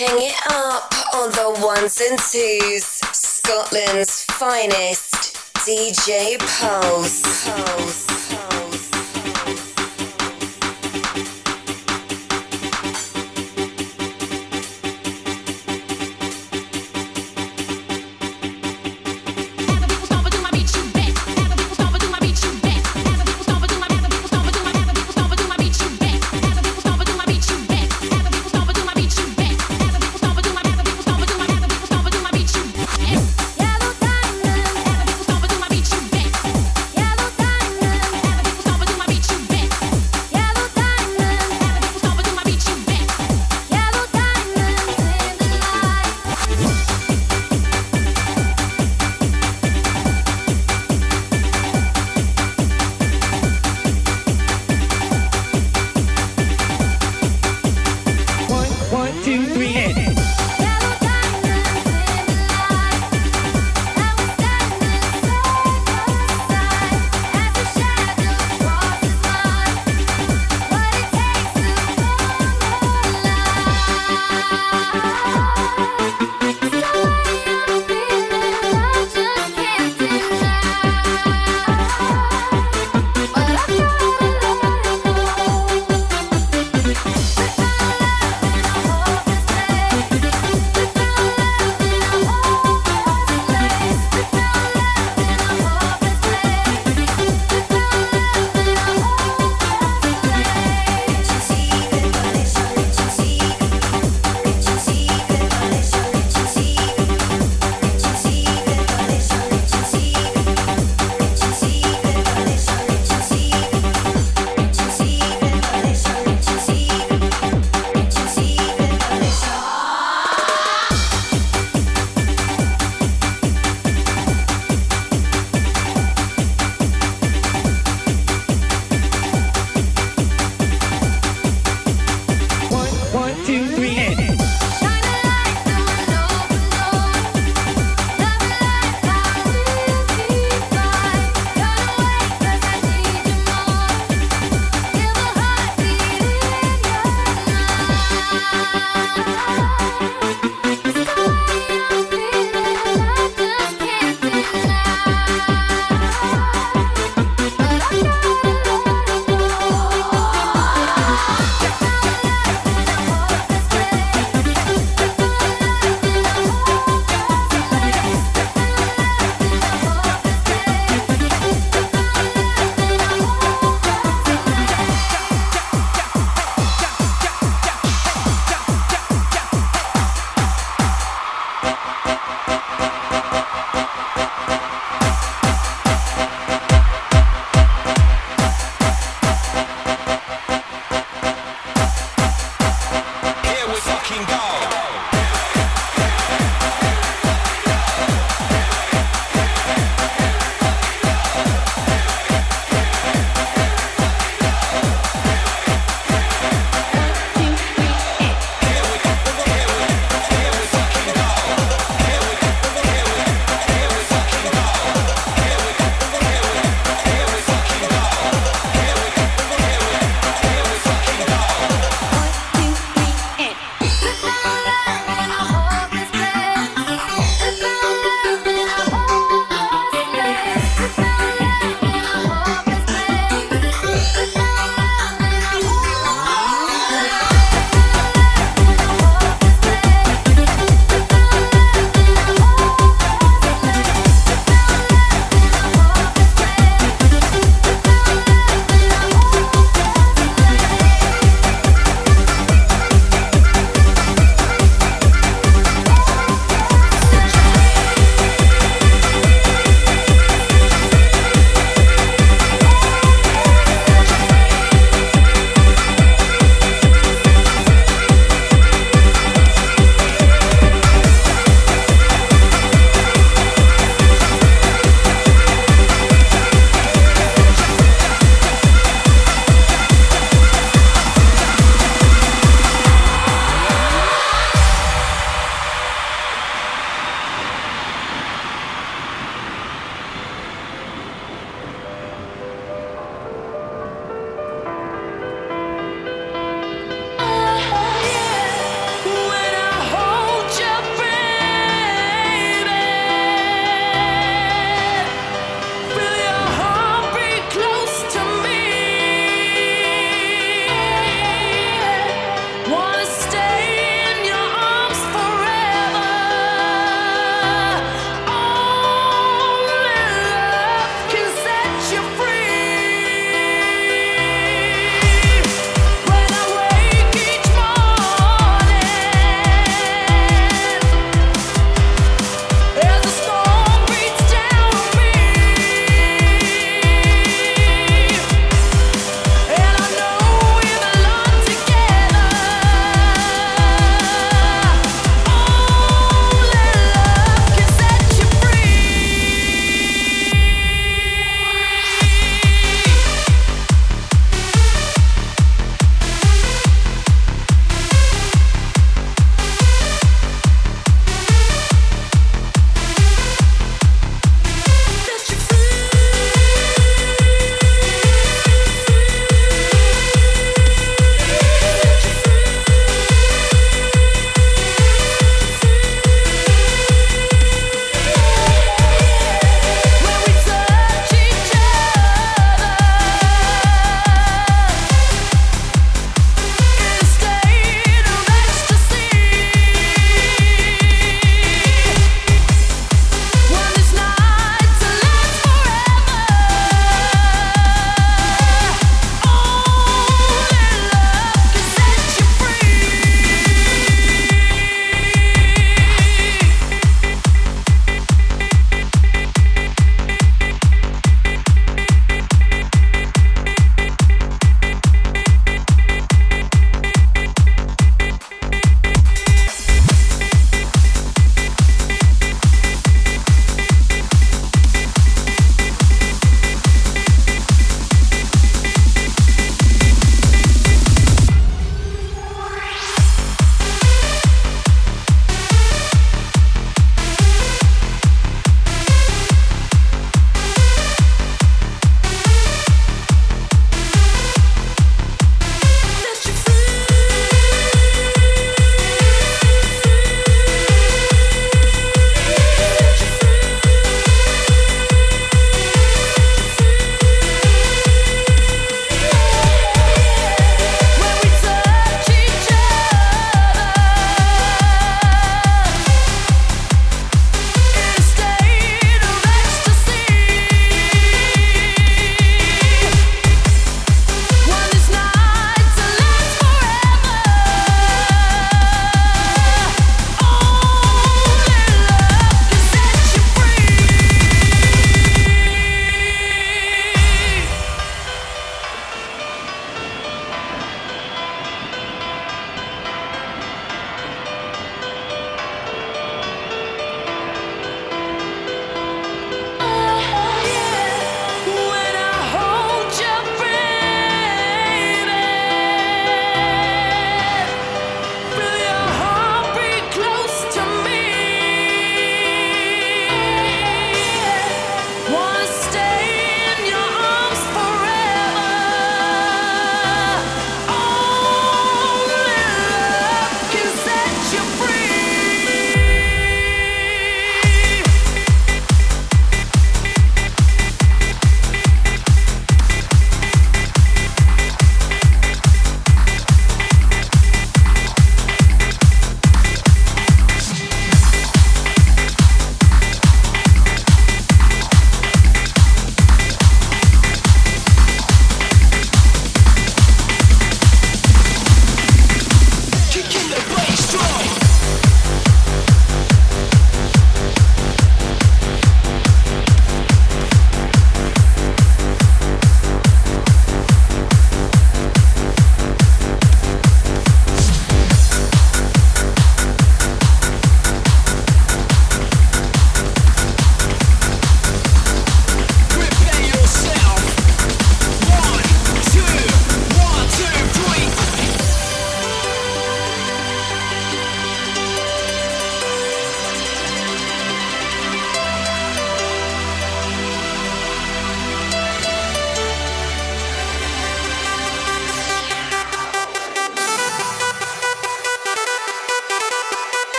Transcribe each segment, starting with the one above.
ripping it up on the ones and twos. Scotland's finest DJ Pulse. Pulse.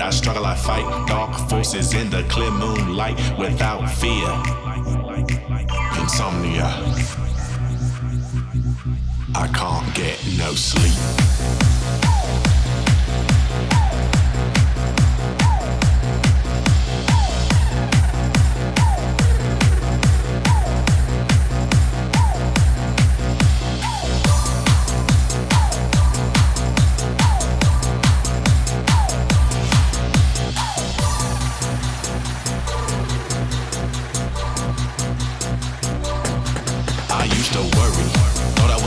I struggle, I fight dark forces in the clear moonlight without fear. Insomnia. I can't get no sleep.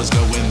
was going